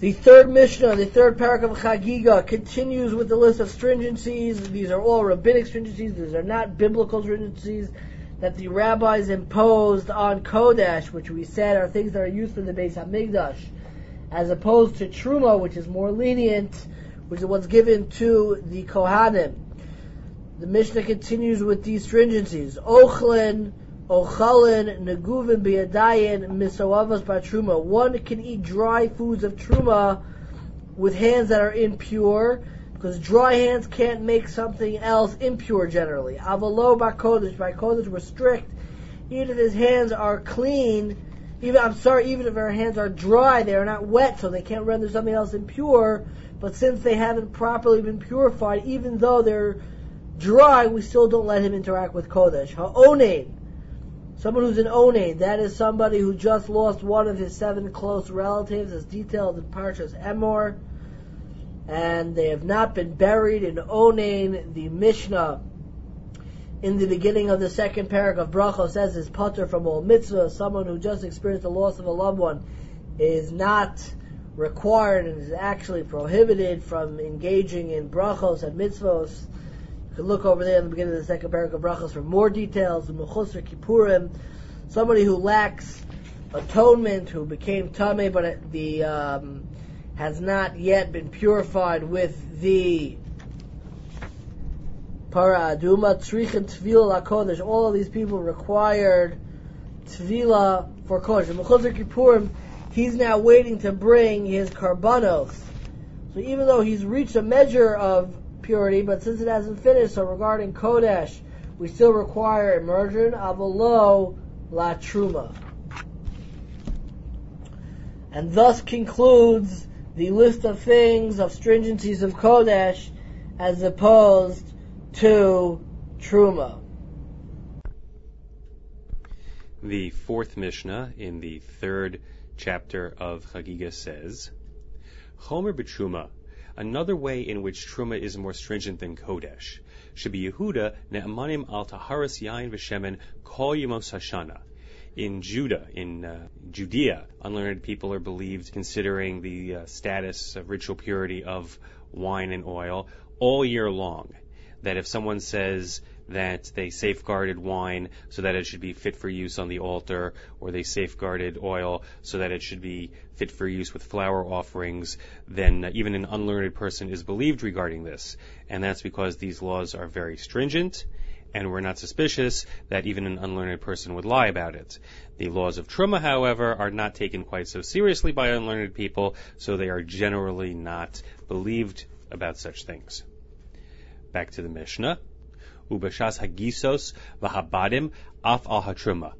The third Mishnah, the third parak of Chagiga, continues with the list of stringencies. These are all rabbinic stringencies. These are not biblical stringencies that the rabbis imposed on Kodesh, which we said are things that are used for the Beis Hamikdash, as opposed to Truma, which is more lenient, which is what's given to the Kohanim. The Mishnah continues with these stringencies. Ochlen, Ochalin, Neguvin, Biadayin, Misawavas Truma. One can eat dry foods of Truma with hands that are impure, because dry hands can't make something else impure generally. Avalo by Kodesh, by Kodesh we're strict. Even if his hands are clean, even I'm sorry, even if our hands are dry, they are not wet, so they can't render something else impure. But since they haven't properly been purified, even though they're dry, we still don't let him interact with Kodesh. Ha'onein, someone who's an onein, that is somebody who just lost one of his seven close relatives, as detailed in Parshas Emor and they have not been buried in Onain. The Mishnah in the beginning of the second parak of Bracha says is putter from all mitzvah. Someone who just experienced the loss of a loved one is not required and is actually prohibited from engaging in brachos and mitzvos. Can look over there in the beginning of the second parak of Brachos for more details. Mechusar Kippurim, somebody who lacks atonement, who became tame, but the um, has not yet been purified with the para aduma tzrichin lakodesh. All of these people required tvila for kodesh. Mechusar Kippurim, he's now waiting to bring his karbanos. So even though he's reached a measure of purity, but since it hasn't finished, so regarding kodesh, we still require immersion avalo la truma. And thus concludes the list of things of stringencies of Kodesh as opposed to Truma. The fourth Mishnah in the third chapter of Chagiga says, Chomer b'Truma, another way in which Truma is more stringent than Kodesh, should be Yehuda ne'amanim al taharas yain v'shemen kol yemos hashana in Judah, in uh, Judea, unlearned people are believed, considering the uh, status of ritual purity of wine and oil all year long. That if someone says that they safeguarded wine so that it should be fit for use on the altar, or they safeguarded oil so that it should be fit for use with flour offerings, then even an unlearned person is believed regarding this. And that's because these laws are very stringent and we're not suspicious that even an unlearned person would lie about it. The laws of Truma, however, are not taken quite so seriously by unlearned people, so they are generally not believed about such things. Back to the Mishnah. Hagisos v'habadim af al hatruma.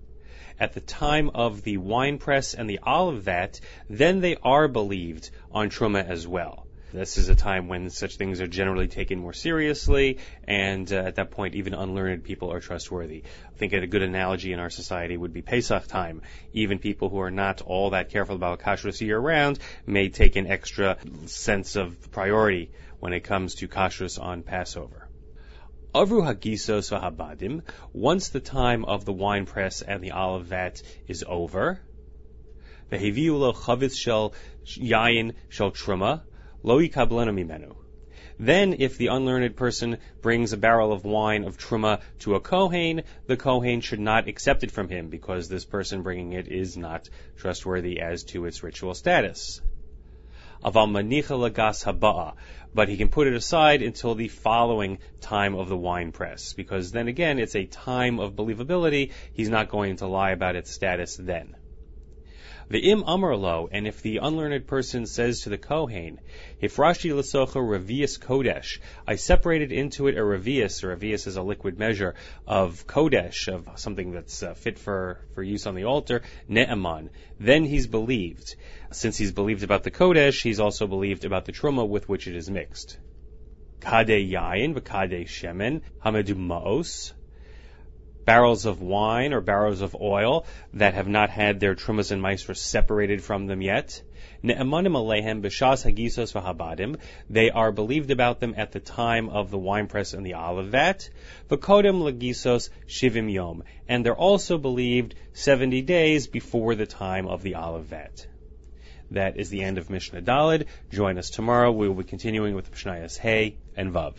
At the time of the wine press and the olive vat, then they are believed on truma as well. This is a time when such things are generally taken more seriously, and uh, at that point, even unlearned people are trustworthy. I think a good analogy in our society would be Pesach time. Even people who are not all that careful about kashrus year round may take an extra sense of priority when it comes to kashrus on Passover. Avru hagisos habadim. Once the time of the wine press and the olive vat is over, the heviulo chavitz shel yayin shel truma, lo mimenu. Then, if the unlearned person brings a barrel of wine of truma to a kohen, the kohen should not accept it from him because this person bringing it is not trustworthy as to its ritual status. Aval manicha lagas haba'a, but he can put it aside until the following time of the wine press, because then again it's a time of believability. He's not going to lie about its status then. The im amarlo, and if the unlearned person says to the Kohen, Hifrashi lasocha revius kodesh, I separated into it a revius, a revius is a liquid measure of kodesh, of something that's uh, fit for, for use on the altar, ne'eman, then he's believed. Since he's believed about the kodesh, he's also believed about the truma with which it is mixed. Kade yain, v'kade shemen, hamedu maos, barrels of wine or barrels of oil that have not had their trumas and maasros separated from them yet. B'shas hagisos v'habadim. They are believed about them at the time of the winepress and the olive vat. V'kodem legisos shivim yom. And they're also believed 70 days before the time of the olive vat. That is the end of Mishnah Dalid. Join us tomorrow. We will be continuing with Mishnayos Hay and Vav.